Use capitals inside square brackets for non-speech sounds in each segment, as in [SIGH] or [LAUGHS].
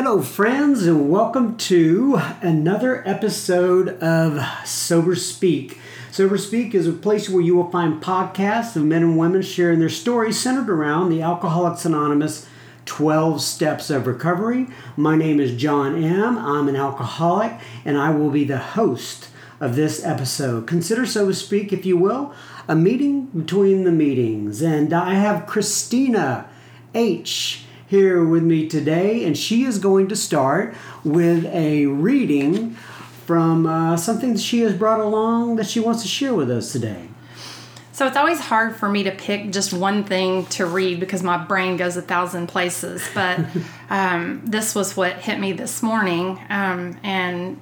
Hello, friends, and welcome to another episode of Sober Speak. Sober Speak is a place where you will find podcasts of men and women sharing their stories centered around the Alcoholics Anonymous 12 Steps of Recovery. My name is John M. I'm an alcoholic, and I will be the host of this episode. Consider, so to speak, if you will, a meeting between the meetings. And I have Kristina H here with me today, and she is going to start with a reading from uh, something that she has brought along that she wants to share with us today. So it's always hard for me to pick just one thing to read because my brain goes a thousand places. But [LAUGHS] um, this was what hit me this morning, um, and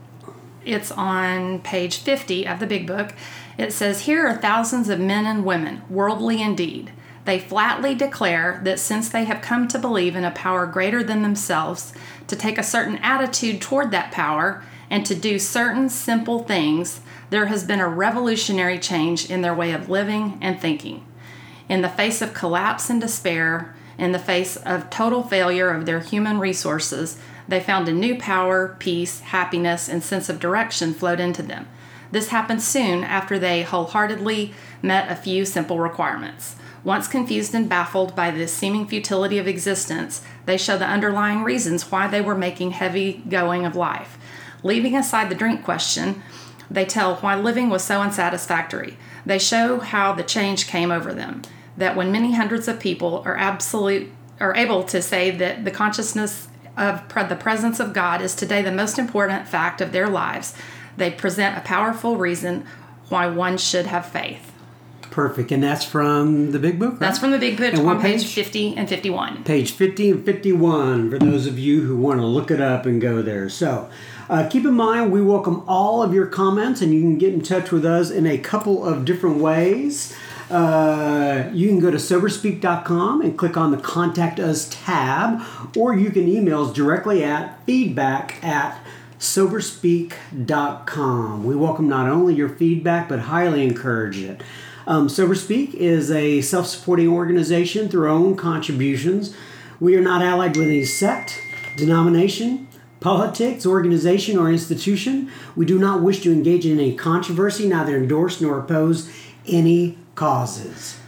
it's on page 50 of the big book. It says, Here are thousands of men and women, worldly indeed. They flatly declare that since they have come to believe in a power greater than themselves, to take a certain attitude toward that power, and to do certain simple things, there has been a revolutionary change in their way of living and thinking. In the face of collapse and despair, in the face of total failure of their human resources, they found a new power, peace, happiness, and sense of direction flowed into them. This happened soon after they wholeheartedly met a few simple requirements. Once confused and baffled by the seeming futility of existence, they show the underlying reasons why they were making heavy going of life. Leaving aside the drink question, they tell why living was so unsatisfactory. They show how the change came over them. That when many hundreds of people are absolute are able to say that the consciousness of the presence of God is today the most important fact of their lives, they present a powerful reason why one should have faith. Perfect. And that's from the big book? Right? That's from the big book and on page? page 50 and 51. Page 50 and 51 for those of you who want to look it up and go there. So uh, keep in mind, we welcome all of your comments and you can get in touch with us in a couple of different ways. Uh, you can go to soberspeak.com and click on the Contact Us tab, or you can email us directly at feedback at soberspeak.com. We welcome not only your feedback, but highly encourage it. Um, SoberSpeak is a self supporting organization through our own contributions. We are not allied with any sect, denomination, politics, organization, or institution. We do not wish to engage in any controversy, neither endorse nor oppose any causes.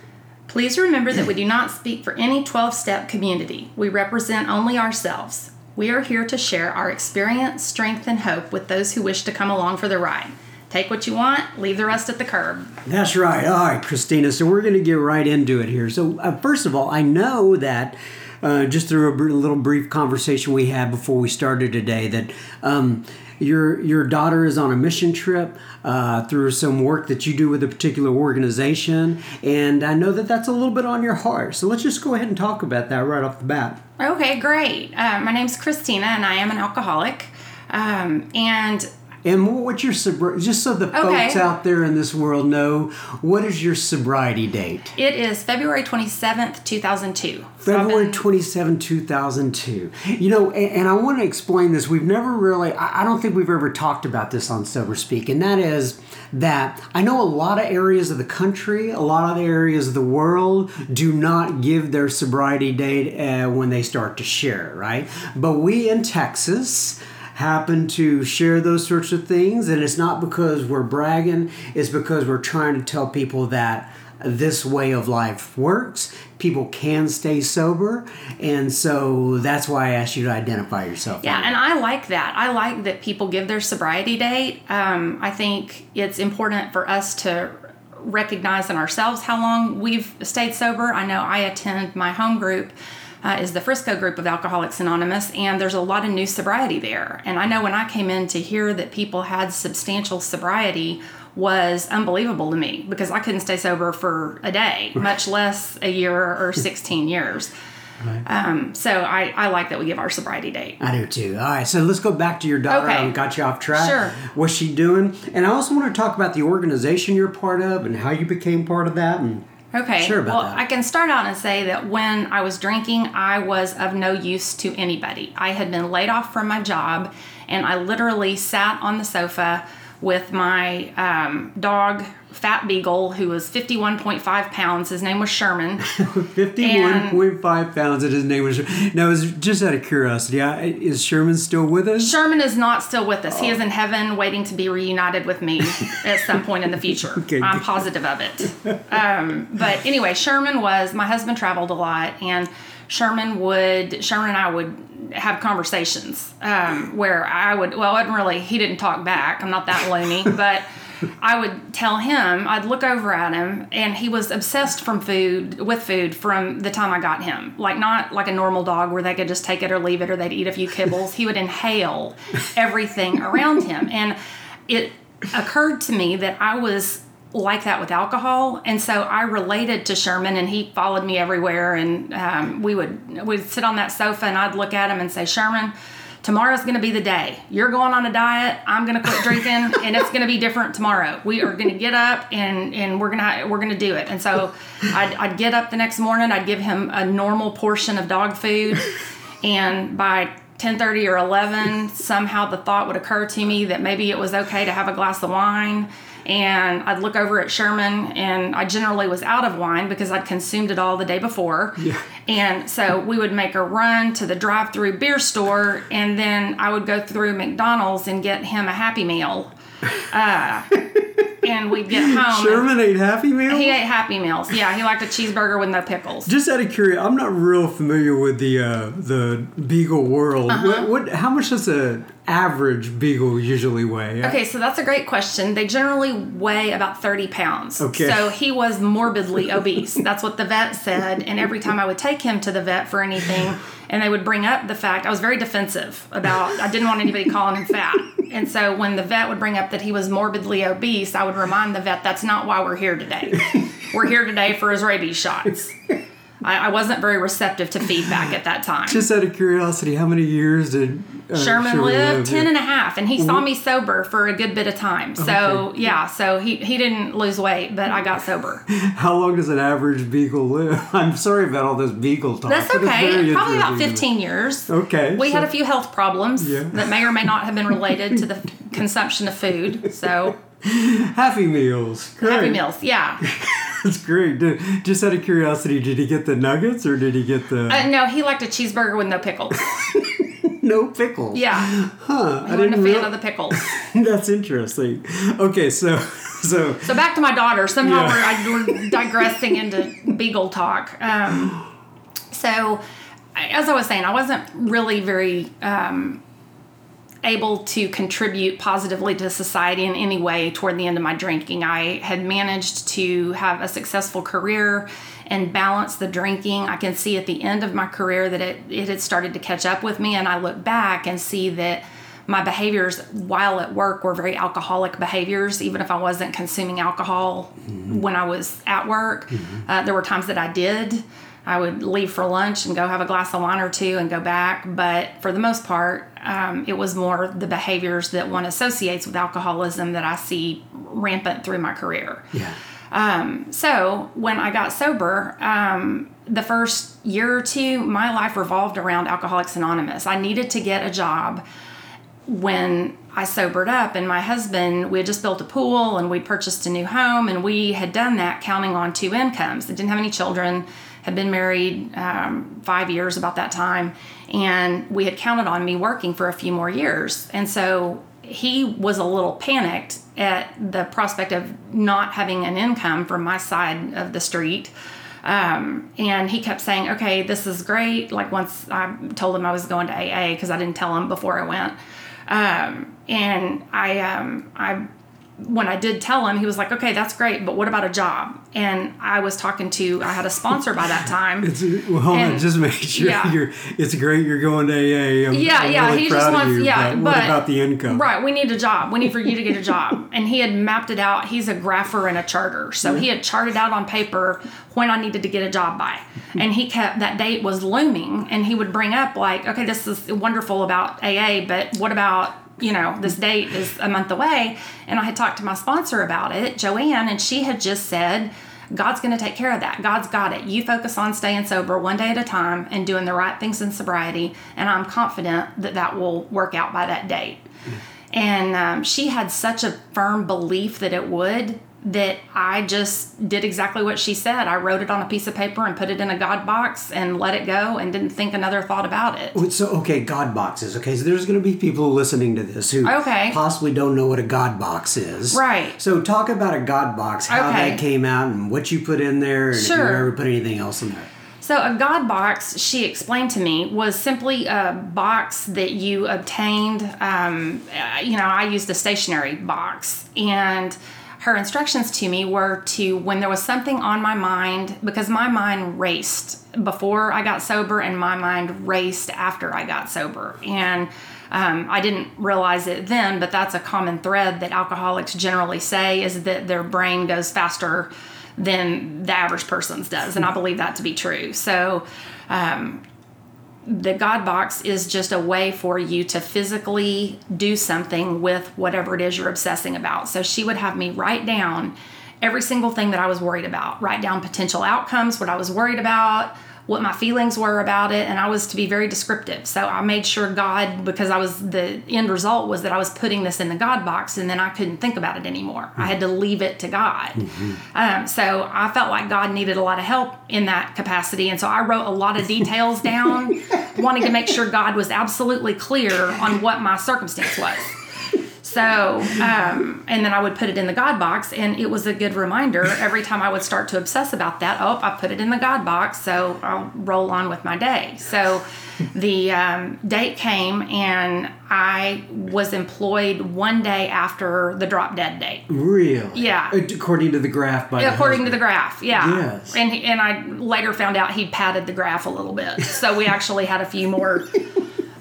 Please remember that we do not speak for any 12 step community. We represent only ourselves. We are here to share our experience, strength, and hope with those who wish to come along for the ride. Take what you want, leave the rest at the curb. That's right. All right, Kristina. So we're going to get right into it here. So, uh, first of all, I know that. Uh, just through a little brief conversation we had before we started today, that um, your your daughter is on a mission trip uh, through some work that you do with a particular organization, and I know that that's a little bit on your heart. So let's just go ahead and talk about that right off the bat. Okay, great. Uh, my name's Kristina, and I am an alcoholic. Um, and and what's your sobriety? Just so the okay. folks out there in this world know, what is your sobriety date? It is February 27th, 2002. February 27, 2002. You know, and, and, I want to explain this. We've never really, I, I don't think we've ever talked about this on Sober Speak, and that is that I know a lot of areas of the country, a lot of areas of the world do not give their sobriety date uh, when they start to share, right? But we in Texas, happen to share those sorts of things. And it's not because we're bragging, it's because we're trying to tell people that this way of life works. People can stay sober. And so that's why I asked you to identify yourself. Yeah, and I like that. I like that people give their sobriety date. Um, I think it's important for us to recognize in ourselves how long we've stayed sober. I know I attend my home group uh, is the Frisco group of Alcoholics Anonymous, and there's a lot of new sobriety there. And I know when I came in to hear that people had substantial sobriety was unbelievable to me because I couldn't stay sober for a day, much less a year or 16 years. Right. Um, so I, I like that we give our sobriety date. I do too. All right, so let's go back to your daughter. Okay. I got you off track. Sure. What's she doing? And I also want to talk about the organization you're part of and how you became part of that and Okay. Sure well, that. I can start out and say that when I was drinking, I was of no use to anybody. I had been laid off from my job, and I literally sat on the sofa with my um, dog, Fat Beagle, who was 51.5 pounds. His name was Sherman. [LAUGHS] 51.5 pounds and his name was Sherman. now is just out of curiosity is sherman still with us Sherman is not still with us. He is in heaven waiting to be reunited with me [LAUGHS] at some point in the future. Okay, I'm good. positive of it. [LAUGHS] Um, but anyway, Sherman was, my husband traveled a lot, and Sherman would, Sherman and I would have conversations um, where I would, well, I wasn't really, he didn't talk back. I'm not that loony, [LAUGHS] but. I would tell him, I'd look over at him, and he was obsessed from food with food from the time I got him. Like not like a normal dog where they could just take it or leave it or they'd eat a few kibbles. he would inhale everything around him. And it occurred to me that I was like that with alcohol, and so I related to Sherman, and he followed me everywhere. And um, we would we'd sit on that sofa, and I'd look at him and say, Sherman. Tomorrow's going to be the day. You're going on a diet. I'm going to quit drinking, [LAUGHS] and it's going to be different tomorrow. We are going to get up and and we're gonna we're gonna do it. And so, I'd, I'd get up the next morning. I'd give him a normal portion of dog food, and by 10:30 or 11 somehow the thought would occur to me that maybe it was okay to have a glass of wine and I'd look over at Sherman and I generally was out of wine because I'd consumed it all the day before. Yeah. And so we would make a run to the drive-through beer store and then I would go through McDonald's and get him a happy meal. Uh, and we'd get home. sherman ate happy meal He ate happy meals. Yeah, he liked a cheeseburger with no pickles. just out of curiosity i'm not real familiar with the uh, the beagle world Uh-huh. what, what how much does a average beagle usually weigh Okay, so that's a great question. They generally weigh about 30 pounds. Okay. So he was morbidly [LAUGHS] obese. That's what the vet said. And every time I would take him to the vet for anything, and they would bring up the fact, I was very defensive about, I didn't want anybody calling him fat. And so when the vet would bring up that he was morbidly obese, I would remind the vet, that's not why we're here today. We're here today for his rabies shots. I, I wasn't very receptive to feedback at that time. just out of curiosity how many years did uh, Sherman lived ten and a half, and he saw me sober for a good bit of time. So yeah, so he, he didn't lose weight, but I got sober. [LAUGHS] how long does an average beagle live [LAUGHS] i'm sorry about all this beagle talk That's okay. Probably about fifteen years. Okay, We so- had a few health problems Yeah. that may or may not have been related to the [LAUGHS] consumption of food. So happy meals great. happy meals, yeah. [LAUGHS] That's great. Did- Just out of curiosity, did he get the nuggets or did he get the Uh, no, he liked a cheeseburger with no pickles. [LAUGHS] no pickles? Yeah, Huh. I he wasn't a fan real- of the pickles. [LAUGHS] That's interesting. Okay, so so So back to my daughter. Somehow Yeah. we're, we're digressing into beagle talk. Um, so, as I was saying, I wasn't really very um, able to contribute positively to society in any way toward the end of my drinking. I had managed to have a successful career and balance the drinking. I can see at the end of my career that it, it had started to catch up with me, and I look back and see that my behaviors while at work were very alcoholic behaviors, even if I wasn't consuming alcohol when I was at work. Uh, there were times that I did. I would leave for lunch and go have a glass of wine or two and go back. But for the most part, um, it was more the behaviors that one associates with alcoholism that I see rampant through my career. yeah. So when I got sober, um, the first year or two, my life revolved around Alcoholics Anonymous. I needed to get a job when I sobered up, and my husband, we had just built a pool and we purchased a new home, and we had done that counting on two incomes. I didn't have any children, had been married um, five years about that time, and we had counted on me working for a few more years. And so he was a little panicked at the prospect of not having an income from my side of the street. Um, and he kept saying, okay, this is great. Like once I told him I was going to AA because I didn't tell him before I went. Um, and I, um, I, when I did tell him, he was like, okay, that's great, but what about a job? And I was talking to, I had a sponsor by that time. [LAUGHS] It's, well, And- just make sure yeah. you're. It's great you're going to AA. I'm, Yeah, I'm yeah. really he proud just wants, you, yeah. But, But, what about the income? Right. We need a job. We need for you to get a job. [LAUGHS] And he had mapped it out. He's a grapher and a charter, so he had charted out on paper when I needed to get a job by. And he kept that date was looming, and he would bring up like, okay, this is wonderful about AA, but what about you know this date is a month away? And I had talked to my sponsor about it, Joanne, and she had just said. God's going to take care of that. God's got it. You focus on staying sober one day at a time and doing the right things in sobriety, and I'm confident that that will work out by that date. And um, she had such a firm belief that it would that I just did exactly what she said. I wrote it on a piece of paper and put it in a God box and let it go and didn't think another thought about it. So okay, God boxes. Okay, so there's going to be people listening to this who Okay. possibly don't know what a God box is. Right. So talk about a God box, how Okay. that came out, and what you put in there, and if you Sure. ever put anything else in there. So, a God box, she explained to me, was simply a box that you obtained. Um, uh, you know, I used a stationary box, and her instructions to me were to, when there was something on my mind, because my mind raced before I got sober, and my mind raced after I got sober. And um, I didn't realize it then, but that's a common thread that alcoholics generally say is that their brain goes faster than the average person's does. And I believe that to be true. So, um, the God box is just a way for you to physically do something with whatever it is you're obsessing about. So she would have me write down every single thing that I was worried about, write down potential outcomes, what I was worried about, what my feelings were about it, and I was to be very descriptive. So I made sure God, because I was the end result was that I was putting this in the God box, and then I couldn't think about it anymore. I had to leave it to God. Um, so I felt like God needed a lot of help in that capacity, and so I wrote a lot of details down, [LAUGHS] wanting to make sure God was absolutely clear on what my circumstance was. So, um, and then I would put it in the God box, and it was a good reminder every time I would start to obsess about that. Oh, I put it in the God box, so I'll roll on with my day. So, the um, date came, and I was employed one day after the drop dead date. Really? Yeah. According to the graph by the According to the graph, yeah. Yes. And and I later found out he padded the graph a little bit, so we actually had a few more,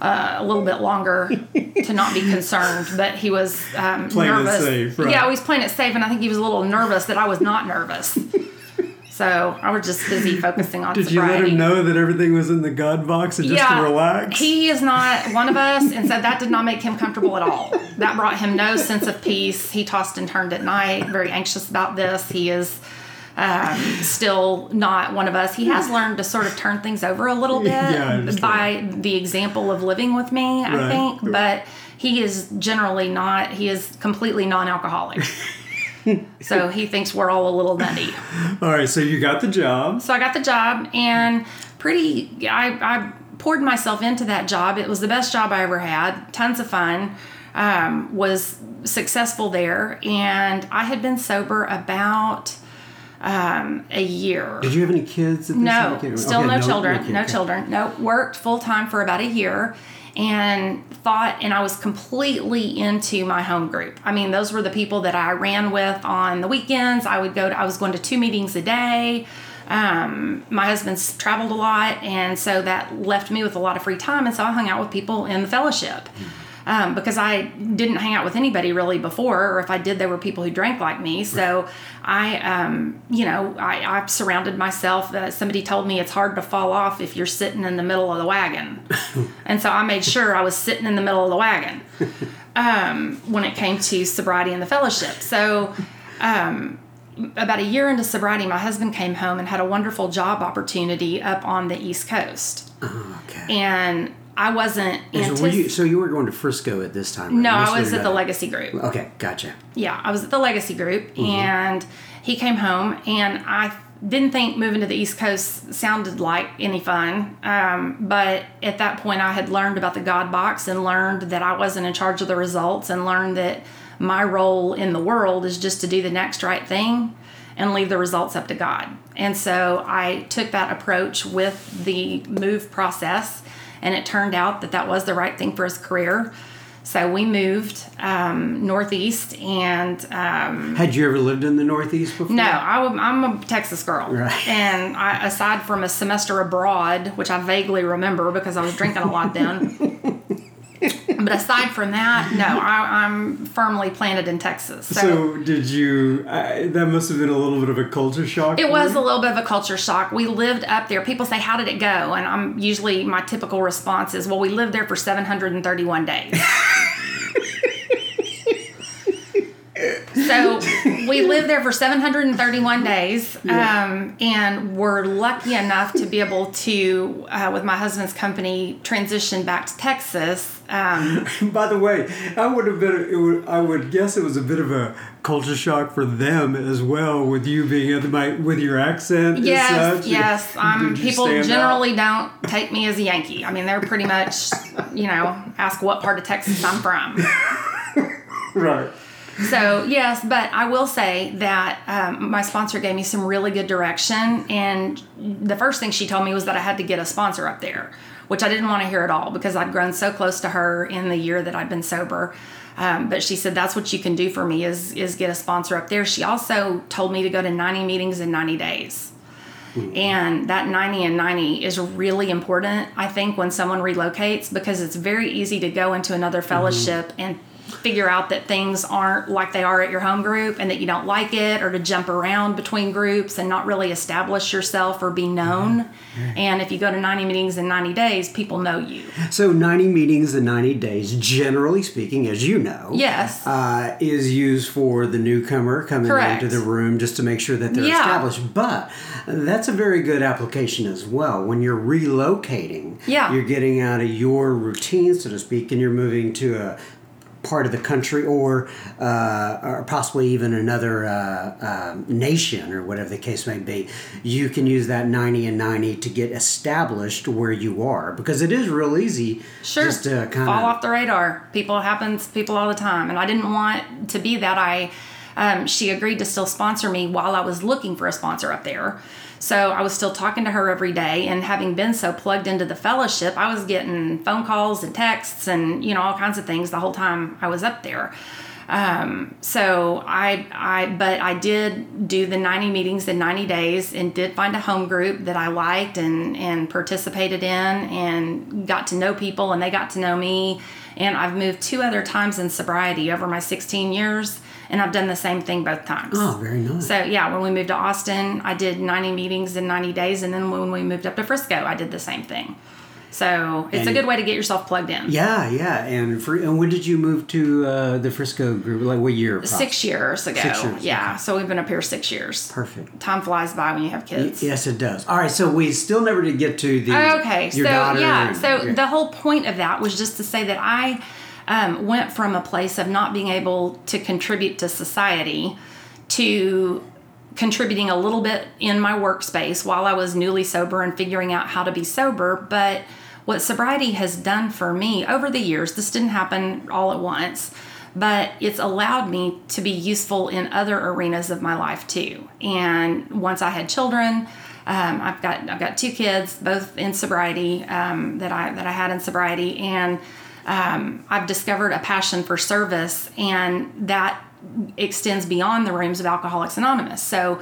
uh, a little bit longer to not be concerned. But he was um, Playing it nervous. safe, right. Yeah, he was playing it safe, and I think he was a little nervous that I was not nervous. So I was just busy focusing on Did you let him know that everything was in the God box and just to relax? He is not one of us, and so that did not make him comfortable at all. That brought him no sense of peace. He tossed and turned at night, very anxious about this. He is um, still not one of us. He has learned to sort of turn things over a little bit Yeah, by the example of living with me, I Right. think. But he is generally not, he is completely non alcoholic. [LAUGHS] so he thinks we're all a little nutty. All right, so you got the job. So I got the job and pretty, I, I poured myself into that job. It was the best job I ever had, tons of fun. Um, was successful there, and I had been sober about um, a year. Did you have any kids? At No, time? Still okay, no, children. okay, no okay. children. No, worked full time for about a year and thought, and I was completely into my home group. I mean, those were the people that I ran with on the weekends. I would go to, I was going to two meetings a day. Um, my husband's traveled a lot, and so that left me with a lot of free time. And so I hung out with people in the fellowship. Um, because I didn't hang out with anybody really before, or if I did, there were people who drank like me. So I, um, you know, I, I surrounded myself. Uh, somebody told me it's hard to fall off if you're sitting in the middle of the wagon, [LAUGHS] and so I made sure I was sitting in the middle of the wagon um, when it came to sobriety and the fellowship. So. Um, about a year into sobriety, my husband came home and had a wonderful job opportunity up on the East Coast. Okay. And I wasn't so, were you, so you were going to Frisco at this time? right? No, I was at the Legacy Group. Okay, gotcha. Yeah, I was at the Legacy Group, Mm-hmm. and he came home, and I didn't think moving to the East Coast sounded like any fun. Um, but at that point, I had learned about the God box and learned that I wasn't in charge of the results, and learned that my role in the world is just to do the next right thing and leave the results up to God. And so I took that approach with the move process, and it turned out that that was the right thing for his career. So we moved um, northeast, and um, Had you ever lived in the Northeast before? no, I, am a Texas girl, Right. [LAUGHS] and I, aside from a semester abroad, which I vaguely remember because I was drinking a lot then. But aside from that, no, I, I'm firmly planted in Texas. So, So did you? Uh, that must have been a little bit of a culture shock. it was you? a little bit of a culture shock. We lived up there. People say, "How did it go?" And I'm usually my typical response is, "Well, we lived there for 731 days." [LAUGHS] so we [LAUGHS] lived there for 731 days, um, and we're lucky enough to be able to, uh, with my husband's company, transition back to Texas. Um, [LAUGHS] By the way, I would have been. It would, I would guess it was a bit of a culture shock for them as well, with you being at my with your accent. yes, and such. yes. [LAUGHS] Um, people stand out? generally don't take me as a Yankee. I mean, they're pretty much, you know, ask what part of Texas I'm from. right. So yes, but I will say that um, my sponsor gave me some really good direction, and the first thing she told me was that I had to get a sponsor up there, which I didn't want to hear at all because I'd grown so close to her in the year that I'd been sober. Um, but she said that's what you can do for me is is get a sponsor up there. She also told me to go to 90 meetings in 90 days. And that 90 and 90 is really important, I think, when someone relocates because it's very easy to go into another fellowship and figure out that things aren't like they are at your home group and that you don't like it or to jump around between groups and not really establish yourself or be known. And if you go to 90 meetings in 90 days, people know you. So 90 meetings in 90 days, generally speaking, as you know, Yes. uh, is used for the newcomer coming Correct. into the room just to make sure that they're Yeah. established. But that's a very good application as well. When you're relocating, Yeah. you're getting out of your routine, so to speak, and you're moving to a part of the country or uh, or possibly even another uh, um nation or whatever the case may be you can use that 90 and 90 to get established where you are because it is real easy Sure. just to kind fall off the radar. People happens people all the time, and I didn't want to be that. I um, she agreed to still sponsor me while I was looking for a sponsor up there. So I was still talking to her every day, and having been so plugged into the fellowship, I was getting phone calls and texts and you know all kinds of things the whole time I was up there. Um, so I, I, but I did do the 90 meetings in 90 days and did find a home group that I liked and, and participated in and got to know people and they got to know me. And I've moved two other times in sobriety over my 16 years and I've done the same thing both times. oh very nice So yeah, when we moved to Austin, I did 90 meetings in 90 days, and then when we moved up to Frisco, I did the same thing. So it's And- a good way to get yourself plugged in. yeah yeah and for and when did you move to uh, the frisco group like what year Six years ago. Six years, Yeah. So we've been up here six years. perfect Time flies by when you have kids. yes it does all right so we still never did get to the Okay, so yeah, and- so yeah. the whole point of that was just to say that I um, went from a place of not being able to contribute to society to contributing a little bit in my workspace while I was newly sober and figuring out how to be sober. But what sobriety has done for me over the years, this didn't happen all at once, but it's allowed me to be useful in other arenas of my life too. And once I had children, um, I've got I've got two kids, both in sobriety um, that I that I had in sobriety, and um, I've discovered a passion for service, and that extends beyond the rooms of Alcoholics Anonymous. So,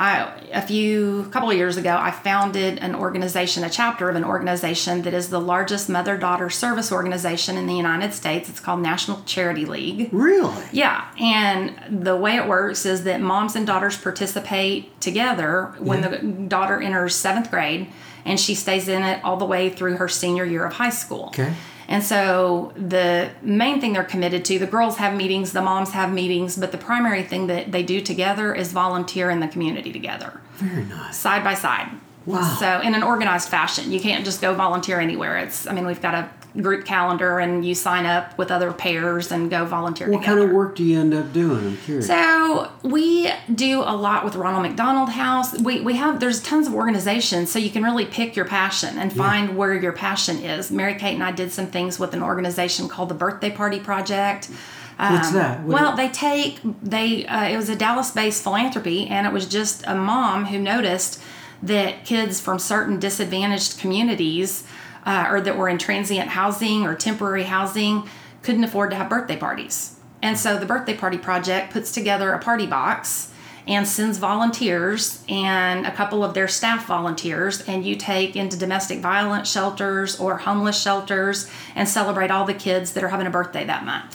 I, a few a couple of years ago, I founded an organization, a chapter of an organization that is the largest mother-daughter service organization in the United States. It's called National Charity League. really Yeah, and the way it works is that moms and daughters participate together when the daughter enters seventh grade, and she stays in it all the way through her senior year of high school. Okay. And so the main thing they're committed to, the girls have meetings, the moms have meetings, but the primary thing that they do together is volunteer in the community together, very nice side by side. Wow. So in an organized fashion, you can't just go volunteer anywhere. It's, I mean, we've got a group calendar, and you sign up with other pairs and go volunteer. what together. kind of work do you end up doing i'm curious So we do a lot with Ronald McDonald House. We, we have there's tons of organizations, so you can really pick your passion and find where your passion is. Mary Kate and I did some things with an organization called the Birthday Party Project. What's Um, that? What well, they take they uh, it was a Dallas-based philanthropy, and it was just a mom who noticed that kids from certain disadvantaged communities uh, or that were in transient housing or temporary housing couldn't afford to have birthday parties. And so the Birthday Party Project puts together a party box and sends volunteers and a couple of their staff volunteers, and you take into domestic violence shelters or homeless shelters and celebrate all the kids that are having a birthday that month.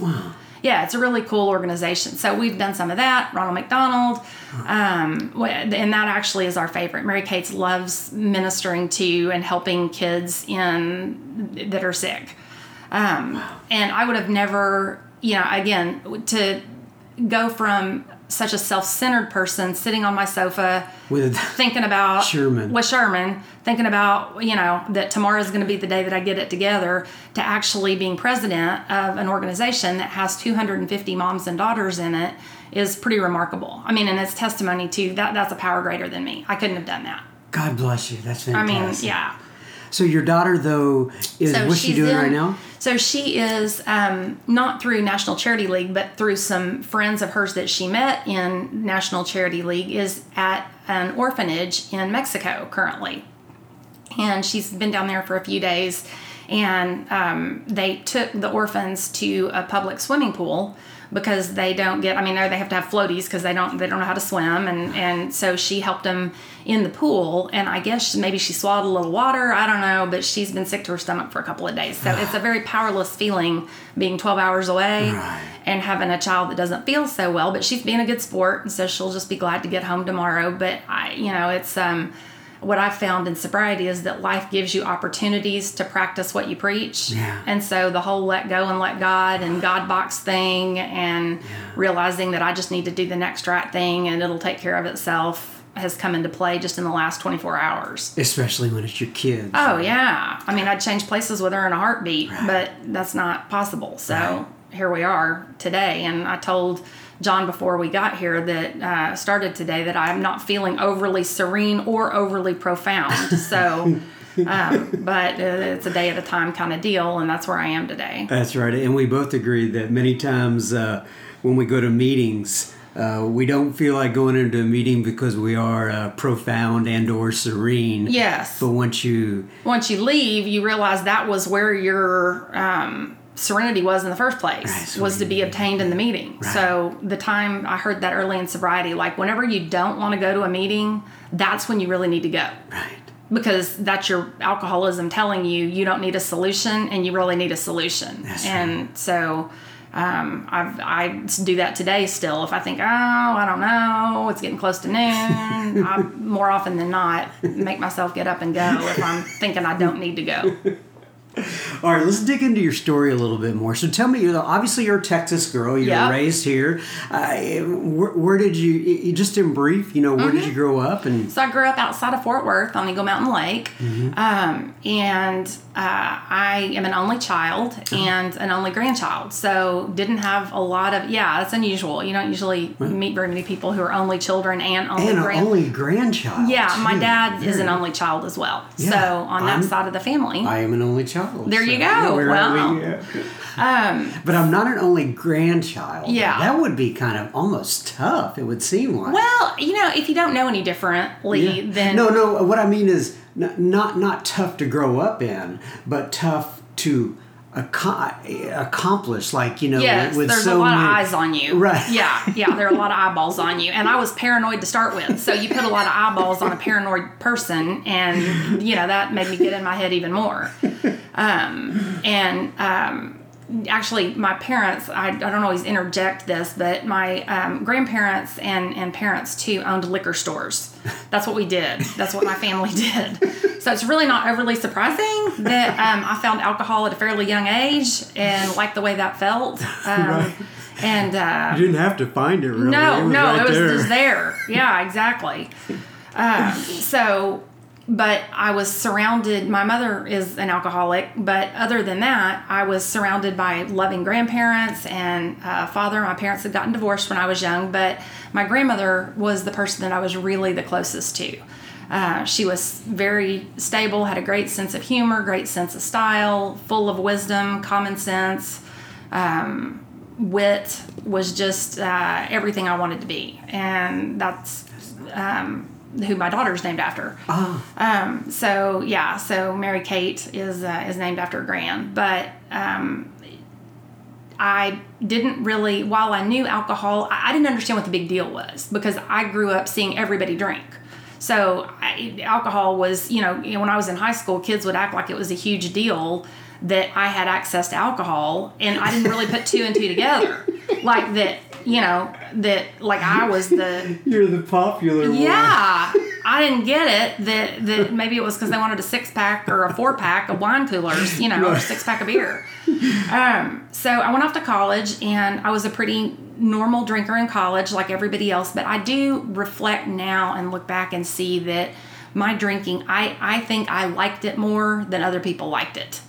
Yeah, it's a really cool organization. So we've done some of that. Ronald McDonald, um, and that actually is our favorite. Mary Kate's loves ministering to and helping kids in that are sick. Um, and I would have never, you know, again to go from such a self-centered person sitting on my sofa With thinking about Sherman. with Sherman, thinking about you know that tomorrow is going to be the day that I get it together, to actually being president of an organization that has 250 moms and daughters in it is pretty remarkable. I mean, and it's testimony to that. That's a power greater than me. I couldn't have done that. God bless you. That's I fantastic. mean, yeah. So your daughter though is So what's she doing in- right now? So she is um, not through National Charity League, but through some friends of hers that she met in National Charity League, is at an orphanage in Mexico currently. And she's been down there for a few days, and um, they took the orphans to a public swimming pool because they don't get. I mean, they have to have floaties because they don't they don't know how to swim, and and so she helped them in the pool. And I guess maybe she swallowed a little water. I don't know, but she's been sick to her stomach for a couple of days. So [SIGHS] it's a very powerless feeling being 12 hours away Right. and having a child that doesn't feel so well. But she's being a good sport, and so she'll just be glad to get home tomorrow. But I, you know, it's um. What I've found in sobriety is that life gives you opportunities to practice what you preach. Yeah. And so the whole let go and let God and God box thing and realizing that I just need to do the next right thing and it'll take care of itself has come into play just in the last 24 hours. Especially when it's your kids. Oh, yeah. I mean, I'd change places with her in a heartbeat, but that's not possible. So here we are today. And I told John before we got here that uh, started today that I'm not feeling overly serene or overly profound. [LAUGHS] So, um, but uh, it's a day at a time kind of deal, and that's where I am today. That's right. And we both agree that many times uh, when we go to meetings, uh, we don't feel like going into a meeting because we are uh, profound and or serene. Yes. But once you, once you leave, you realize that was where your um, serenity was in the first place, Right, so was to be obtained in the meeting. Right. So the time I heard that early in sobriety, like whenever you don't want to go to a meeting, that's when you really need to go. right. Because that's your alcoholism telling you you don't need a solution and you really need a solution. That's and so um, I've, I do that today still. If I think, oh, I don't know, it's getting close to noon, [LAUGHS] I more often than not make myself get up and go if I'm thinking I don't need to go. All right, let's dig into your story a little bit more. So tell me, you know, obviously you're a Texas girl. You're Yep. raised here. Uh, where, where did you, just in brief, you know, where Mm-hmm. did you grow up? And So I grew up outside of Fort Worth on Eagle Mountain Lake, um, and uh, I am an only child and an only grandchild. So didn't have a lot of yeah, that's unusual. You don't usually meet very many people who are only children and only and grand. only grandchild. yeah, my Gee, dad is an only child as well. Yeah, so on that I'm- side of the family, I am an only child. There you go. yeah, Wow. we- yeah. but I'm not an only grandchild. Yeah. That would be kind of almost tough, it would seem like. well, you know, if you don't know any differently, Yeah. then no, no. What I mean is n- not not tough to grow up in, but tough to accomplish. Like you know, Yes, with there's so a lot many, of eyes on you. Right. Yeah, [LAUGHS] yeah, there are a lot of eyeballs on you. And I was paranoid to start with. So you put a lot of eyeballs on a paranoid person, and, you know, that made me get in my head even more. Um, and, um, Actually, my parents, I, I don't always interject this, but my um, grandparents and, and parents too owned liquor stores. That's what we did. That's what my family [LAUGHS] did. So it's really not overly surprising that um, I found alcohol at a fairly young age and liked the way that felt. [LAUGHS] Um, Right. And uh, You didn't have to find it really. no, it was no, right it was there. just there. Yeah, exactly. Um, so, but I was surrounded. My mother is an alcoholic, but other than that, I was surrounded by loving grandparents and uh, father. My parents had gotten divorced when I was young, but my grandmother was the person that I was really the closest to. Uh, she was very stable, had a great sense of humor, great sense of style, full of wisdom, common sense um, wit was just uh, everything I wanted to be, and that's um, who my daughter's named after. Ah, Um, so yeah, so Mary Kate is uh, is named after Gran, but um, I didn't really. While I knew alcohol, I, I didn't understand what the big deal was because I grew up seeing everybody drink. So I, alcohol was, you know, you know, when I was in high school, kids would act like it was a huge deal that I had access to alcohol, and I didn't really put two and two together, like that. You know that like I was the [LAUGHS] you're the popular one. yeah. I didn't get it that that maybe it was because they wanted a six pack or a four pack of wine coolers, you know, or a six pack of beer. Um, so I went off to college, and I was a pretty normal drinker in college, like everybody else. But I do reflect now and look back and see that my drinking, I I think I liked it more than other people liked it.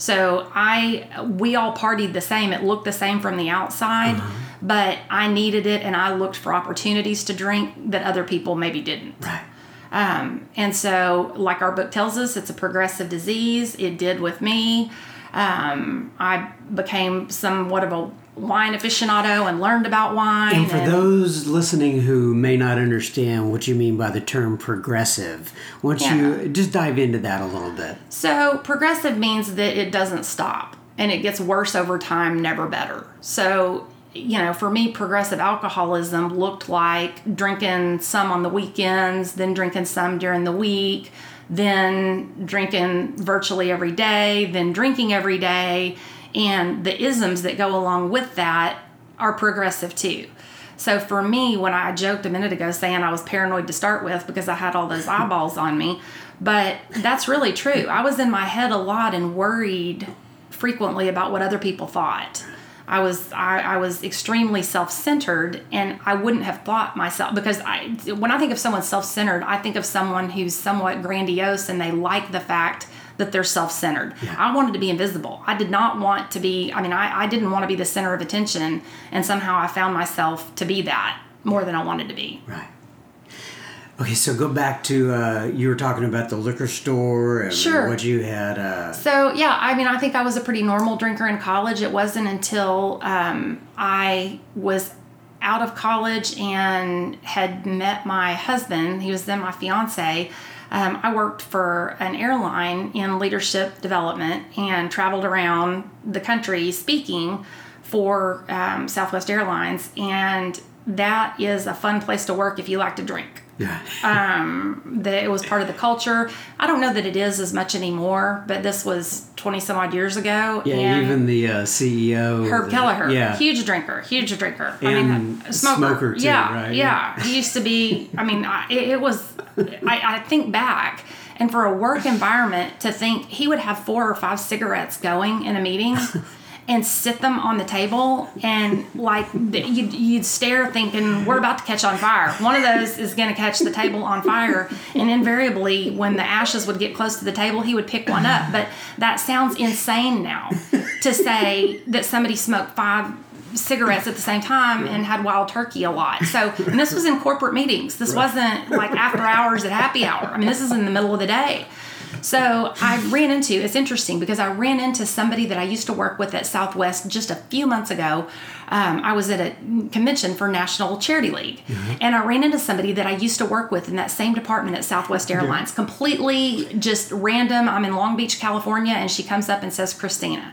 So I we all partied the same. It looked the same from the outside but I needed it and I looked for opportunities to drink that other people maybe didn't. Right. Um, and so, like our book tells us, it's a progressive disease. It did with me. Um, I became somewhat of a wine aficionado and learned about wine. And for those listening who may not understand what you mean by the term progressive, don't Yeah. you just dive into that a little bit? So, progressive means that it doesn't stop and it gets worse over time, never better. So, you know, for me, progressive alcoholism looked like drinking some on the weekends, then drinking some during the week, then drinking virtually every day, then drinking every day. And the isms that go along with that are progressive too. So for me, when I joked a minute ago saying I was paranoid to start with because I had all those [LAUGHS] eyeballs on me, but that's really true. I was in my head a lot and worried frequently about what other people thought. I was I, I was extremely self-centered and I wouldn't have thought myself because I when I think of someone self-centered, I think of someone who's somewhat grandiose and they like the fact that they're self-centered. I wanted to be invisible. I did not want to be I mean I, I didn't want to be the center of attention and somehow I found myself to be that more than I wanted to be. Right. Okay, so go back to uh, you were talking about the liquor store and Sure. what you had. Uh, So yeah, I mean, I think I was a pretty normal drinker in college. It wasn't until um, I was out of college and had met my husband. He was then my fiance. Um, I worked for an airline in leadership development and traveled around the country speaking for um, Southwest Airlines, and that is a fun place to work if you like to drink yeah. [LAUGHS] that it was part of the culture. I don't know that it is as much anymore, but this was 20 some odd years ago. yeah, and even the uh, CEO. Herb the- Kelleher, Yeah. huge drinker, huge drinker. I And mean, a smoker. smoker too, yeah, right? Yeah, he used to be. I mean, I, it, it was. I, I think back, and for a work environment, to think he would have four or five cigarettes going in a meeting. [LAUGHS] And sit them on the table, and like you'd, you'd stare, thinking, "We're about to catch on fire." One of those is going to catch the table on fire, and invariably, when the ashes would get close to the table, he would pick one up. But that sounds insane now to say that somebody smoked five cigarettes at the same time and had wild turkey a lot. So, and this was in corporate meetings. This wasn't like after hours at happy hour. I mean, this is in the middle of the day. So I ran into, it's interesting because I ran into somebody that I used to work with at Southwest just a few months ago. Um, I was at a convention for National Charity League, and I ran into somebody that I used to work with in that same department at Southwest Airlines. Completely just random. I'm in Long Beach, California, and she comes up and says, Kristina.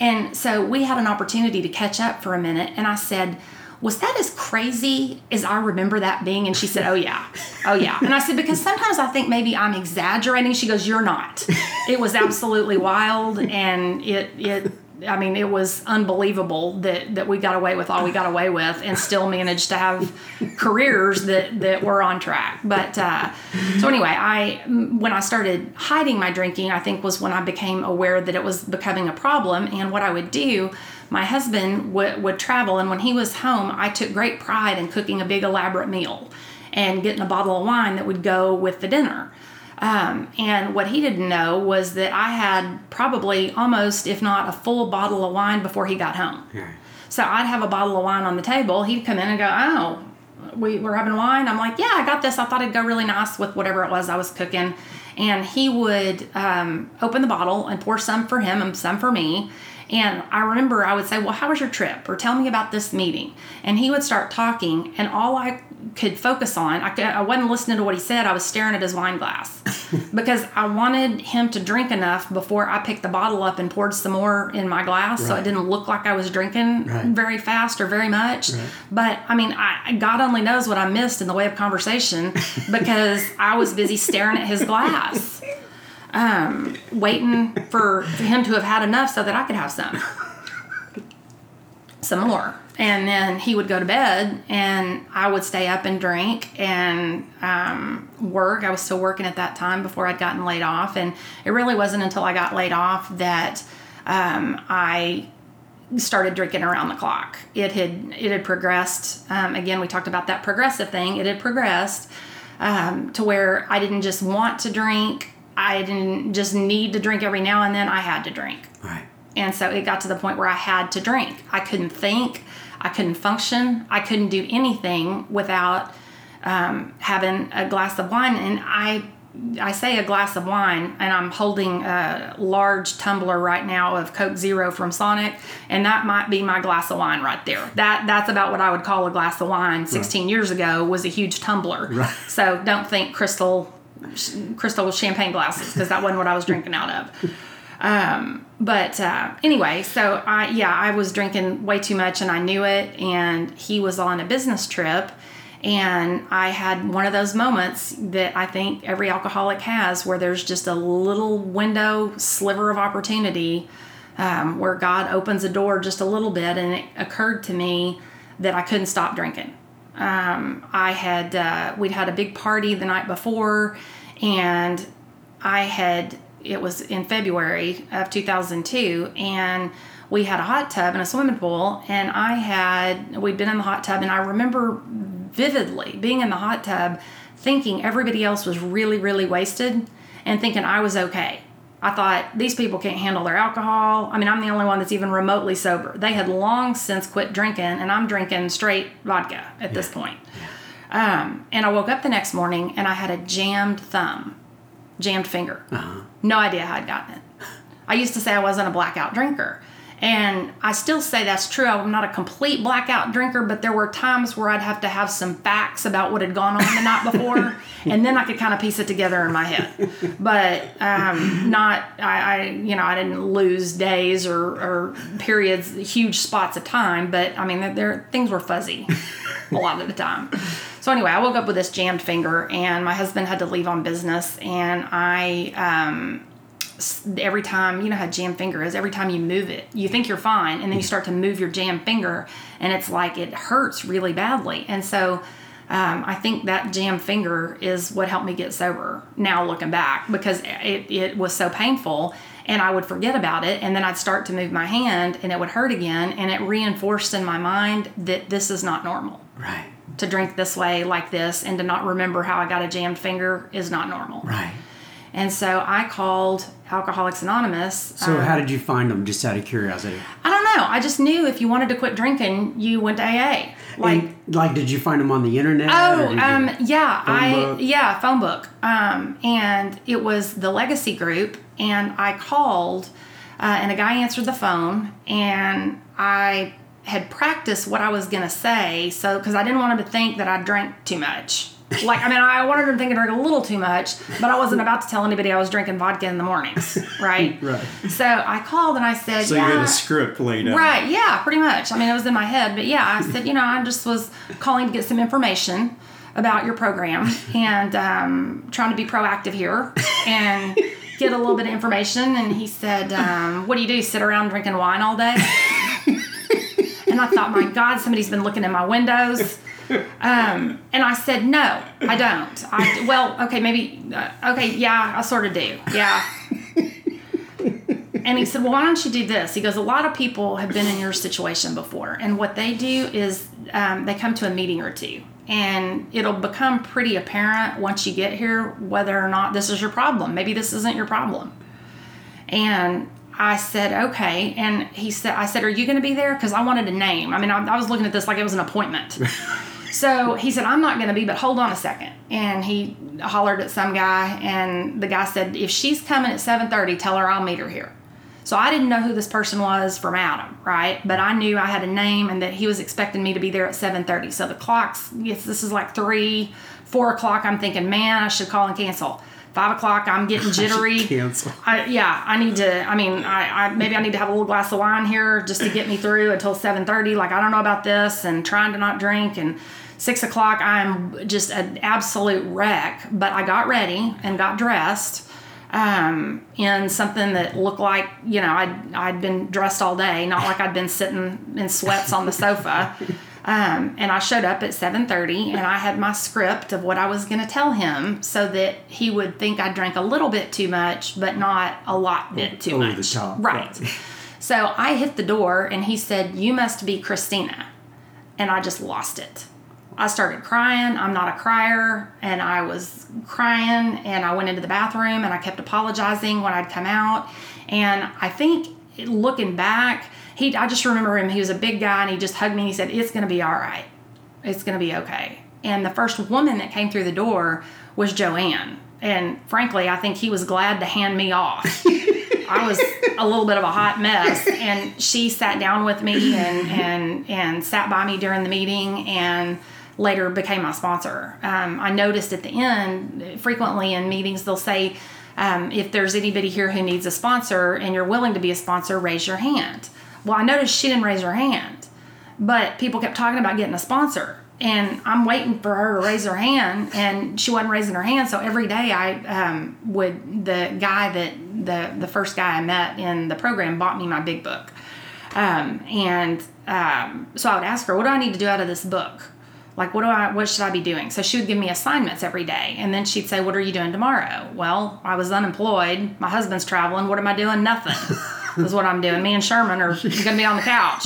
And so we had an opportunity to catch up for a minute, and I said, Was that as crazy as I remember that being? And she said, Oh, yeah. Oh, yeah. And I said, Because sometimes I think maybe I'm exaggerating. She goes, You're not. It was absolutely wild, and it, it, I mean, it was unbelievable that, that we got away with all we got away with and still managed to have [LAUGHS] careers that, that were on track. But uh, so, anyway, I when I started hiding my drinking, I think was when I became aware that it was becoming a problem. And what I would do, my husband would, would travel, and when he was home, I took great pride in cooking a big elaborate meal and getting a bottle of wine that would go with the dinner. Um, and what he didn't know was that I had probably almost, if not a full bottle of wine before he got home. Yeah. So I'd have a bottle of wine on the table. He'd come in and go, "Oh, we we're having wine." I'm like, "Yeah, I got this. I thought it'd go really nice with whatever it was I was cooking." And he would um, open the bottle and pour some for him and some for me. And I remember I would say, Well, how was your trip? Or tell me about this meeting. And he would start talking, and all I could focus on, I, could, I wasn't listening to what he said, I was staring at his wine glass [LAUGHS] because I wanted him to drink enough before I picked the bottle up and poured some more in my glass so it didn't look like I was drinking Right. very fast or very much. Right. But I mean, I, God only knows what I missed in the way of conversation [LAUGHS] because I was busy staring at his glass [LAUGHS] um, waiting for, for him to have had enough so that I could have some. some more. And then he would go to bed, and I would stay up and drink and um, work. I was still working at that time before I'd gotten laid off. And it really wasn't until I got laid off that um, I started drinking around the clock. It had it had progressed. Um, again, we talked about that progressive thing. It had progressed um, to where I didn't just want to drink. I didn't just need to drink every now and then. I had to drink. Right. And so it got to the point where I had to drink. I couldn't think. I couldn't function. I couldn't do anything without um, having a glass of wine. And I, I say a glass of wine, and I'm holding a large tumbler right now of Coke Zero from Sonic, and that might be my glass of wine right there. That that's about what I would call a glass of wine. 16 years ago was a huge tumbler. Right. So don't think crystal, crystal champagne glasses because that wasn't what I was drinking out of. Um, but uh, anyway, so I yeah I was drinking way too much and I knew it. And he was on a business trip, and I had one of those moments that I think every alcoholic has, where there's just a little window sliver of opportunity. Um, where God opens a door just a little bit, and it occurred to me that I couldn't stop drinking. Um, I had uh, we'd had a big party the night before, and I had it was in February of 2002, and we had a hot tub and a swimming pool, and I had we'd been in the hot tub, and I remember vividly being in the hot tub, thinking everybody else was really really wasted, and thinking I was okay. I thought these people can't handle their alcohol. I mean, I'm the only one that's even remotely sober. They had long since quit drinking, and I'm drinking straight vodka at this point. Um, and I woke up the next morning and I had a jammed thumb, jammed finger. No idea how I'd gotten it. I used to say I wasn't a blackout drinker. And I still say that's true. I'm not a complete blackout drinker, but there were times where I'd have to have some facts about what had gone on the night before, [LAUGHS] and then I could kind of piece it together in my head. But um, not, I, I, you know, I didn't lose days or, or periods, huge spots of time. But I mean, there, things were fuzzy a lot of the time. So anyway, I woke up with this jammed finger, and my husband had to leave on business, and I. Um, every time you know how jam finger is every time you move it you think you're fine and then you start to move your jam finger and it's like it hurts really badly and so um, i think that jam finger is what helped me get sober now looking back because it, it was so painful and i would forget about it and then i'd start to move my hand and it would hurt again and it reinforced in my mind that this is not normal Right. to drink this way like this and to not remember how i got a jammed finger is not normal Right. and so I called Alcoholics Anonymous. So Um, how did you find them? Just out of curiosity. I don't know. I just knew if you wanted to quit drinking, you went to AA. Like, and, like, did you find them on the internet? oh, um, yeah, I book? yeah, phone book. Um, and it was the Legacy Group, and I called, uh, and a guy answered the phone, and I had practiced what I was gonna say, so because I didn't want him to think that I drank too much. Like, I mean, I wanted him to think I drank a little too much, but I wasn't about to tell anybody I was drinking vodka in the mornings, [LAUGHS] right? Right. So I called and I said, So yeah. you had a script laid out. Right, yeah, pretty much. I mean, it was in my head, but yeah, I said, you know, I just was calling to get some information about your program and um, trying to be proactive here and get a little bit of information. And he said, um, What do you do? Sit around drinking wine all day? [LAUGHS] and I thought, My God, somebody's been looking in my windows. Um, and I said, No, I don't. I, well, okay, maybe, uh, okay, yeah, I sort of do. Yeah. And he said, Well, why don't you do this? He goes, A lot of people have been in your situation before. And what they do is um, they come to a meeting or two. And it'll become pretty apparent once you get here whether or not this is your problem. Maybe this isn't your problem. And I said, okay. And he said, I said, are you going to be there? Because I wanted a name. I mean, I, I was looking at this like it was an appointment. So he said, I'm not going to be, but hold on a second. And he hollered at some guy, and the guy said, if she's coming at 7:30, tell her I'll meet her here. So I didn't know who this person was from Adam, right? But I knew I had a name and that he was expecting me to be there at 7:30. So the clocks, yes, this is like three, four o'clock. I'm thinking, man, I should call and cancel. Five o'clock, I'm getting [LAUGHS] jittery. cancel. I, yeah, I need to. I mean, I, I maybe I need to have a little glass of wine here just to get me through until seven thirty. Like I don't know about this, and trying to not drink. And six o'clock, I'm just an absolute wreck. But I got ready and got dressed, um, in something that looked like you know I'd I'd been dressed all day, not like I'd been sitting in sweats on the sofa. [LAUGHS] Um, and I showed up at 7:30, and I had my script of what I was going to tell him, so that he would think I drank a little bit too much, but not a lot bit too Over much. right? right. [LAUGHS] So I hit the door, and he said, "You must be Kristina," and I just lost it. I started crying. I'm not a crier, and I was crying, and I went into the bathroom, and I kept apologizing when I'd come out, and I think looking back he I just remember him. He was a big guy and he just hugged me and he said, It's gonna be all right. It's gonna be okay. And the first woman that came through the door was Joanne. And frankly, I think he was glad to hand me off. [LAUGHS] I was a little bit of a hot mess, and she sat down with me and and and sat by me during the meeting, and later became my sponsor. Um, I noticed at the end, frequently in meetings, they'll say, um, "If there's anybody here who needs a sponsor and you're willing to be a sponsor, raise your hand." Well, I noticed she didn't raise her hand, but people kept talking about getting a sponsor. And I'm waiting for her to raise her hand, and she wasn't raising her hand. So every day, I um, would the guy that the the first guy I met in the program bought me my big book, um, and um, so I would ask her, "What do I need to do out of this book? Like, what do I what should I be doing?" So she would give me assignments every day, and then she'd say, "What are you doing tomorrow?" Well, I was unemployed. My husband's traveling. What am I doing? Nothing. [LAUGHS] is what I'm doing. Me and Sherman are going to be on the couch.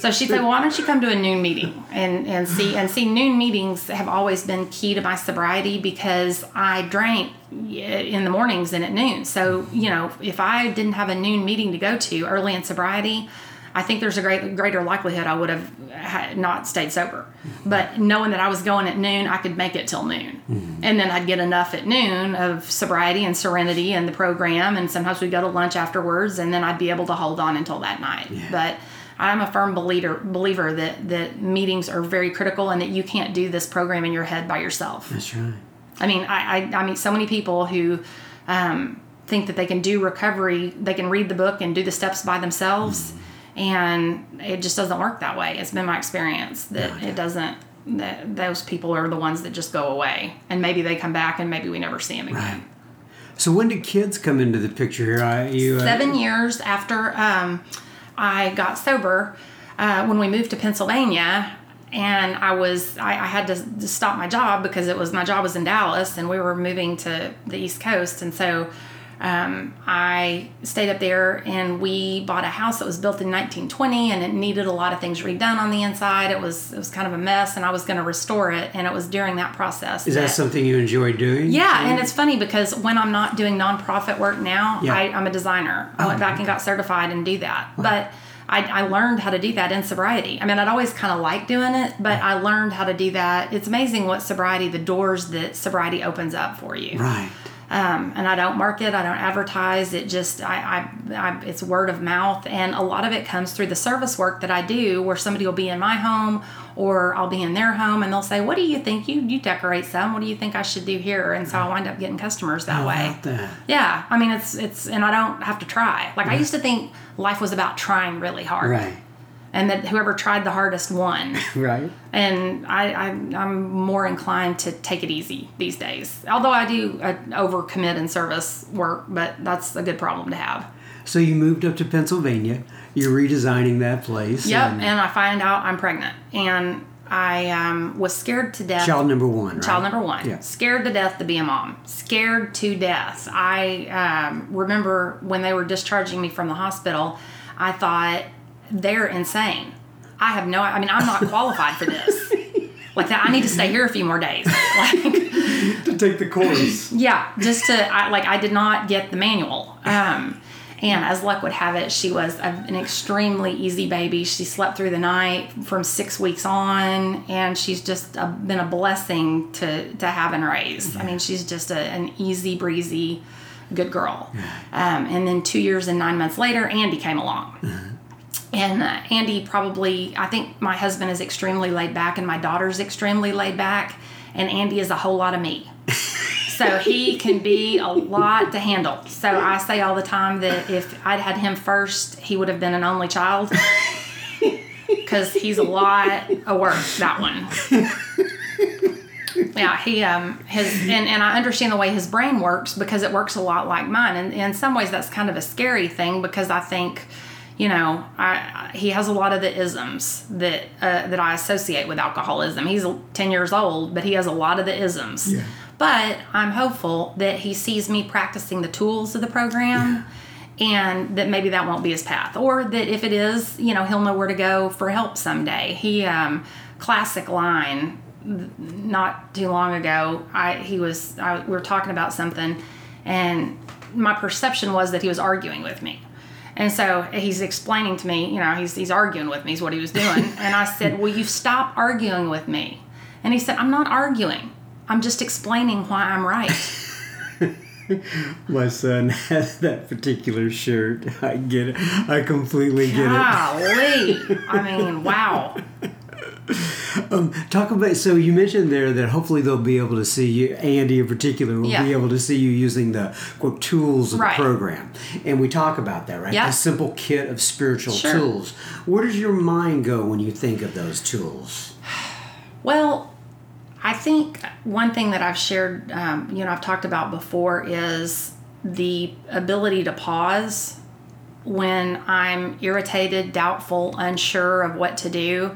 So she said, "Well, why don't you come to a noon meeting and and see and see noon meetings have always been key to my sobriety because I drank eh, in the mornings and at noon. So you know, if I didn't have a noon meeting to go to early in sobriety." I think there's a great greater likelihood I would have not stayed sober. But knowing that I was going at noon, I could make it till noon, mm-hmm. and then I'd get enough at noon of sobriety and serenity in the program, and sometimes we'd go to lunch afterwards, and then I'd be able to hold on until that night. Yeah. But I'm a firm believer believer that that meetings are very critical, and that you can't do this program in your head by yourself. That's right. I mean, I I, I meet so many people who. Um, think that they can do recovery they can read the book and do the steps by themselves mm-hmm and it just doesn't work that way. It's been my experience that it doesn't that those people are the ones that just go away. And maybe they come back and maybe we never see them again. Right. so when did kids come into the picture here? I, you, uh, seven years after um, i got sober uh, when we moved to pennsylvania. And I was I, I had to, to, stop my job because it was my job was in Dallas and we were moving to the East Coast. And so um, I stayed up there and we bought a house that was built in 1920 and it needed a lot of things redone on the inside. It was it was kind of a mess and I was going to restore it and it was during that process. Is that, that something you enjoy doing? Yeah, and it's funny because when I'm not doing nonprofit work now, yeah. I, am a designer. I went oh, back okay. and got certified and do that. Wow. But I, I, learned how to do that in sobriety. I mean, I'd always kind of liked doing it, but I learned how to do that. It's amazing what sobriety, the doors that sobriety opens up for you. Right. Um, and I don't market, I don't advertise. It just, I, I, I, it's word of mouth, and a lot of it comes through the service work that I do, where somebody will be in my home or I'll be in their home, and they'll say, "What do you think? You you decorate some. What do you think I should do here?" And so I wind up getting customers that way. That. Yeah, I mean, it's it's, and I don't have to try. Like right. I used to think life was about trying really hard. Right and that whoever tried the hardest won. [LAUGHS] right. And I, I am more inclined to take it easy these days. Although I do uh, overcommit in service work, but that's a good problem to have. So you moved up to Pennsylvania. You're redesigning that place. Yep, and, and I find out I'm pregnant, and I um, was scared to death. Child number one. Right? Child number one. Yeah. Scared to death to be a mom. Scared to death. I um, remember when they were discharging me from the hospital. I thought they're insane. I have no. I mean, I'm not qualified for this. [LAUGHS] Like that, I need to stay here a few more days. Like to take the course. Yeah, just to I, like I did not get the manual. Um, and as luck would have it, she was a, an extremely easy baby. She slept through the night from six weeks on, and she's just a, been a blessing to to have and raise. I mean, she's just a, an easy breezy, good girl. Um, and then two years and nine months later, Andy came along. And uh, Andy probably, I think my husband is extremely laid back and my daughter's extremely laid back, and Andy is a whole lot of me. [LAUGHS] so he can be a lot to handle. So I say all the time that if I'd had him first, he would have been an only child. [LAUGHS] Because he's a lot of work, that one. [LAUGHS] yeah, he um his and, and I understand the way his brain works because it works a lot like mine, and in some ways that's kind of a scary thing because I think, you know, I he has a lot of the isms that uh, that I associate with alcoholism. He's ten years old, but he has a lot of the isms. Yeah. But I'm hopeful that he sees me practicing the tools of the program. And that maybe that won't be his path, or that if it is, you know, he'll know where to go for help someday. He, um, classic line not too long ago, I he was I, we were talking about something, and my perception was that he was arguing with me. And so he's explaining to me, you know, he's, he's arguing with me, is what he was doing. [LAUGHS] And I said, Will you stop arguing with me? And he said, I'm not arguing. I'm just explaining why I'm right. [LAUGHS] My son has that particular shirt. I get it. I completely get it. Golly. I mean, wow. [LAUGHS] Um, talk about. So you mentioned there that hopefully they'll be able to see you. Andy, in particular, will Yeah. be able to see you using the quote tools of Right. the program, and we talk about that, right? Yeah. The simple kit of spiritual Sure. tools. Where does your mind go when you think of those tools? [SIGHS] Well, I think one thing that I've shared, um, you know, I've talked about before is the ability to pause when I'm irritated, doubtful, unsure of what to do.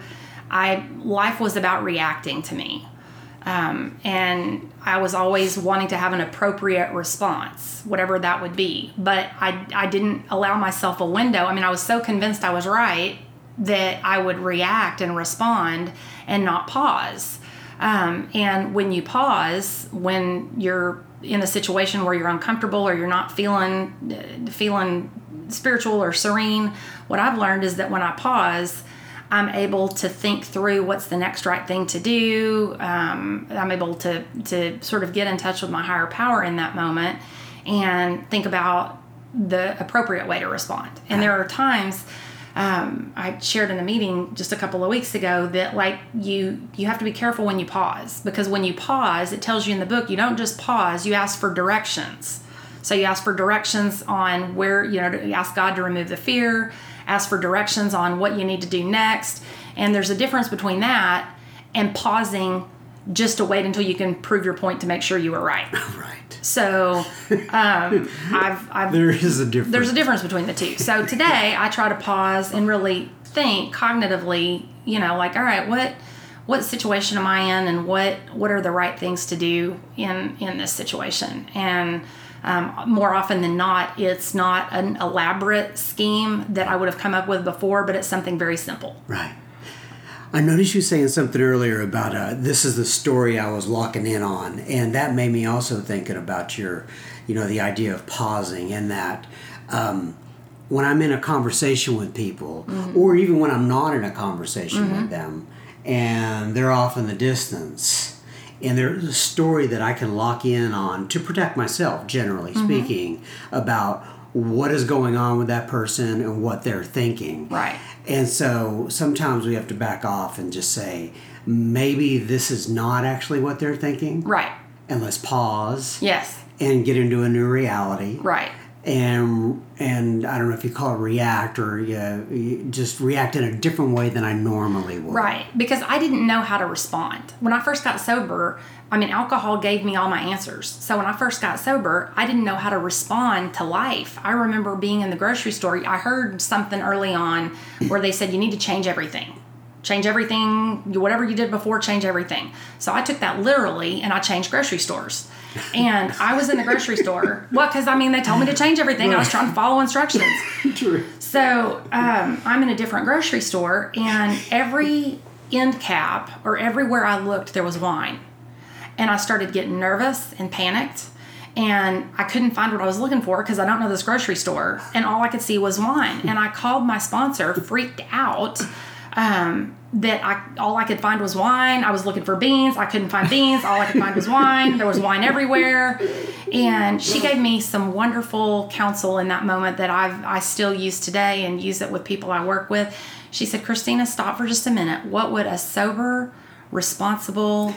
I life was about reacting to me. Um, and I was always wanting to have an appropriate response, whatever that would be. But I, I didn't allow myself a window. I mean, I was so convinced I was right that I would react and respond and not pause. Um, and when you pause, when you're in a situation where you're uncomfortable or you're not feeling uh, feeling spiritual or serene, what I've learned is that when I pause, I'm able to think through what's the next right thing to do. Um, I'm able to to sort of get in touch with my higher power in that moment and think about the appropriate way to respond. And there are times um, I shared in a meeting just a couple of weeks ago that like you you have to be careful when you pause because when you pause, it tells you in the book you don't just pause, you ask for directions. So you ask for directions on where you know you ask God to remove the fear, ask for directions on what you need to do next, and there's a difference between that and pausing just to wait until you can prove your point to make sure you were right. [LAUGHS] Right. So um, [LAUGHS] I've I've There is a difference. there's a difference between the two. So today I try to pause and really think cognitively, you know, like, all right, what what situation am I in and what what are the right things to do in in this situation? And um, more often than not, it's not an elaborate scheme that I would have come up with before, but it's something very simple. Right. I noticed you saying something earlier about uh, this is the story I was locking in on, and that made me also thinking about your, you know, the idea of pausing and that um, when I'm in a conversation with people, or even when I'm not in a conversation with them, and they're off in the distance, and there's a story that I can lock in on to protect myself, generally mm-hmm. speaking, about what is going on with that person and what they're thinking. Right. And so sometimes we have to back off and just say, maybe this is not actually what they're thinking. Right. And let's pause Yes. and get into a new reality. Right. And and I don't know if you call it react or you just react in a different way than I normally would. Right, because I didn't know how to respond. When I first got sober, I mean, alcohol gave me all my answers. So when I first got sober, I didn't know how to respond to life. I remember being in the grocery store, I heard something early on where they said, you need to change everything. Change everything, whatever you did before, change everything. So I took that literally and I changed grocery stores. And I was in the grocery store. Well, because I mean, they told me to change everything. I was trying to follow instructions. True. So um, I'm in a different grocery store, and every end cap or everywhere I looked, there was wine. And I started getting nervous and panicked. And I couldn't find what I was looking for because I don't know this grocery store. And all I could see was wine. And I called my sponsor, freaked out um, that I all I could find was wine. I was looking for beans. I couldn't find beans. All I could find was wine. There was wine everywhere. And she gave me some wonderful counsel in that moment that I've I still use today and use it with people I work with. She said, Kristina, stop for just a minute. What would a sober, responsible,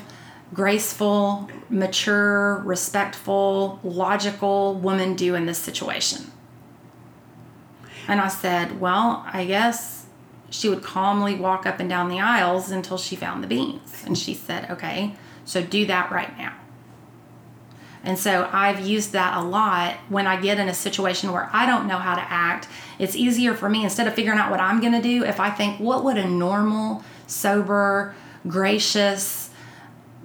graceful, mature, respectful, logical woman do in this situation? And I said, Well, I guess she would calmly walk up and down the aisles until she found the beans. And she said, Okay, So do that right now. And so I've used that a lot when I get in a situation where I don't know how to act. It's easier for me instead of figuring out what I'm going to do if I think what would a normal, sober, gracious,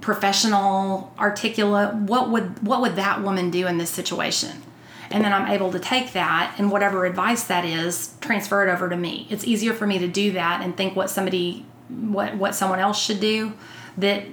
professional, articulate, what would what would that woman do in this situation? And then I'm able to take that and whatever advice that is, transfer it over to me. It's easier for me to do that and think what somebody what what someone else should do that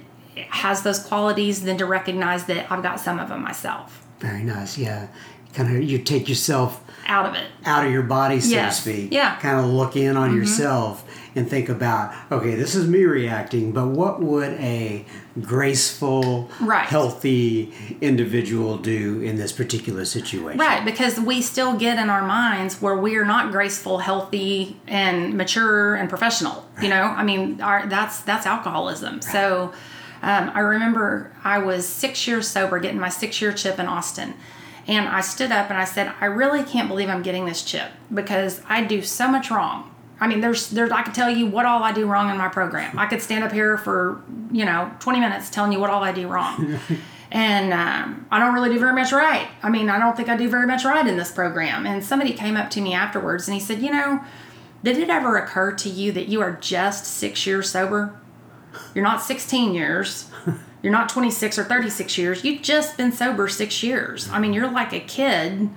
has those qualities than to recognize that I've got some of them myself. Very nice. Yeah. Kind of you take yourself out of it, out of your body, so Yes. to speak. Yeah. Kind of look in on mm-hmm. yourself and think about, okay, this is me reacting, but what would a graceful, Right. healthy individual do in this particular situation? Right, because we still get in our minds where we are not graceful, healthy, and mature and professional. You know, I mean, our, that's that's alcoholism. So, um, I remember I was six years sober, getting my six year chip in Austin, and I stood up and I said, I really can't believe I'm getting this chip because I do so much wrong. I mean, there's there's I could tell you what all I do wrong in my program. I could stand up here for you know 20 minutes telling you what all I do wrong. [LAUGHS] and um, I don't really do very much right. I mean, I don't think I do very much right in this program. And somebody came up to me afterwards and he said, You know, did it ever occur to you that you are just six years sober? You're not 16 years. You're not 26 or 36 years. You've just been sober six years. I mean, you're like a kid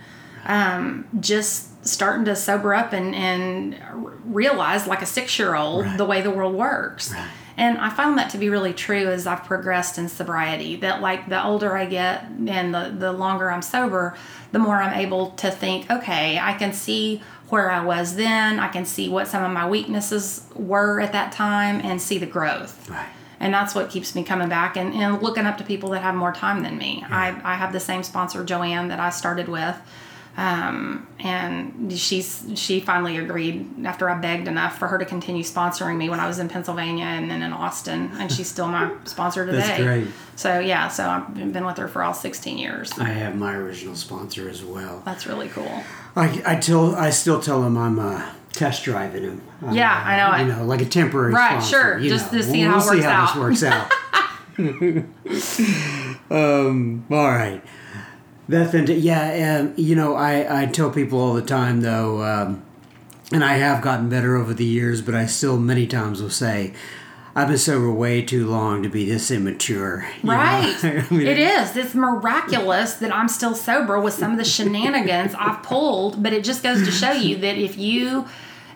um, just starting to sober up and, and realize, like a six year old, Right. the way the world works. Right. And I found that to be really true as I've progressed in sobriety. That like the older I get and the, the longer I'm sober, the more I'm able to think, okay, I can see where I was then, I can see what some of my weaknesses were at that time and see the growth. Right. And that's what keeps me coming back and, and looking up to people that have more time than me. I, I have the same sponsor, Joanne, that I started with. Um, and she's she finally agreed after I begged enough for her to continue sponsoring me when I was in Pennsylvania and then in Austin, and she's still my [LAUGHS] sponsor today. That's great. So yeah, so I've been with her for all 16 years. I have my original sponsor as well. That's really cool. I, I tell I still tell them I'm uh, test driving him. I'm, Yeah, I know. You know, like a temporary Right, sponsor, sure, just know. to see we'll, how it we'll see how out. this works out. [LAUGHS] [LAUGHS] um, all right. That then, yeah, um, you know, I, I tell people all the time though, um, and I have gotten better over the years, but I still many times will say, I've been sober way too long to be this immature. [LAUGHS] Right. [LAUGHS] I mean, it is. It's miraculous that I'm still sober with some of the shenanigans I've pulled, but it just goes to show you that if you,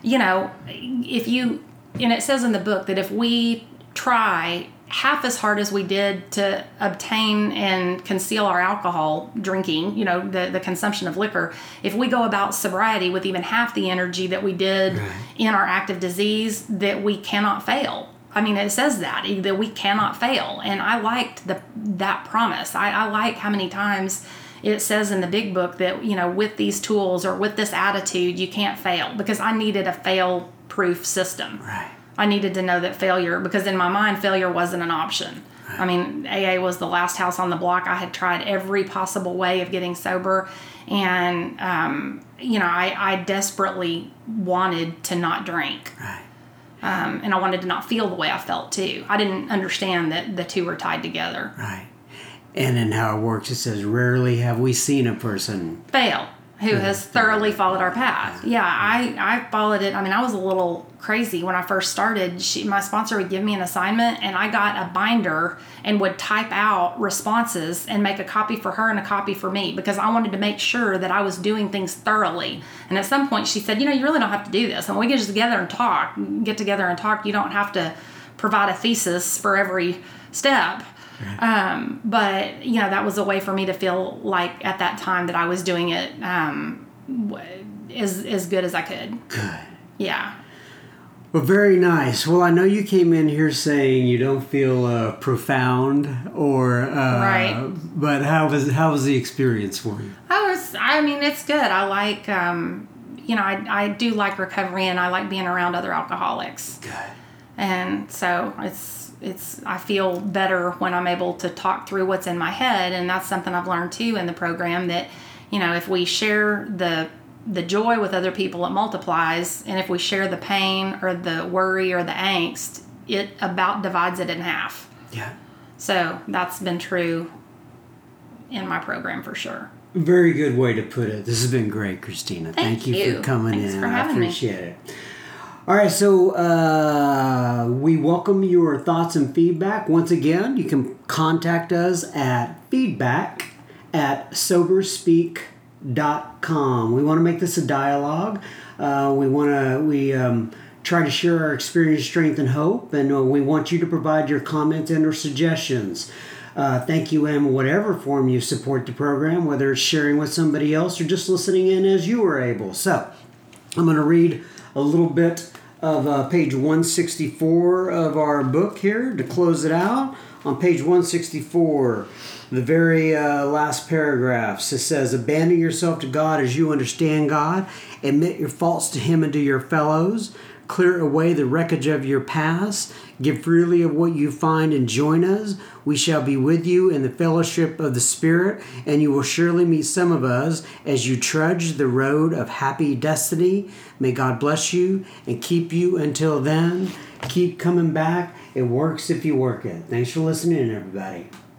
you know, if you, and it says in the book that if we try half as hard as we did to obtain and conceal our alcohol drinking, you know, the, the consumption of liquor, if we go about sobriety with even half the energy that we did Right. in our active disease, that we cannot fail. I mean, it says that that we cannot fail, and I liked the that promise. I, I like how many times it says in the big book that you know with these tools or with this attitude you can't fail because I needed a fail proof system. Right. I needed to know that failure because in my mind failure wasn't an option. I mean, AA was the last house on the block. I had tried every possible way of getting sober, and um, you know, I, I desperately wanted to not drink Right. um, and I wanted to not feel the way I felt too. I didn't understand that the two were tied together. Right. And in how it works, it says, rarely have we seen a person. Fail, who hmm. has thoroughly followed our path. Hmm. Yeah, I, I followed it. I mean, I was a little crazy when I first started. She, my sponsor would give me an assignment, and I got a binder and would type out responses and make a copy for her and a copy for me because I wanted to make sure that I was doing things thoroughly. And at some point, she said, You know, you really don't have to do this. And we get just together and talk, get together and talk. You don't have to provide a thesis for every step. Um, but you know that was a way for me to feel like at that time that I was doing it um, as as good as I could. Good. Yeah. Well, very nice. Well, I know you came in here saying you don't feel uh, profound or. Uh, Right. But how was, how was the experience for you? I was. I mean, it's good. I like. Um, you know, I I do like recovery and I like being around other alcoholics. Good. And so it's it's i feel better when i'm able to talk through what's in my head and that's something i've learned too in the program that you know if we share the the joy with other people it multiplies and if we share the pain or the worry or the angst it about divides it in half Yeah. So that's been true in my program for sure. Very good way to put it. This has been great, Kristina. Thank you, you. for coming Thanks in. for I having me. appreciate it. All right, so uh, we welcome your thoughts and feedback. Once again, you can contact us at feedback at soberspeak.com. We want to make this a dialogue. Uh, we want to, we um, try to share our experience, strength, and hope, and uh, we want you to provide your comments and or suggestions. Uh, thank you in whatever form you support the program, whether it's sharing with somebody else or just listening in as you are able. So, I'm going to read a little bit of uh, page 164 of our book here to close it out. On page 164, the very uh, last paragraphs, it says, Abandon yourself to God as you understand God, admit your faults to Him and to your fellows, clear away the wreckage of your past, give freely of what you find, and join us. We shall be with you in the fellowship of the Spirit, and you will surely meet some of us as you trudge the road of happy destiny. May God bless you and keep you until then. Keep coming back. It works if you work it. Thanks for listening, everybody.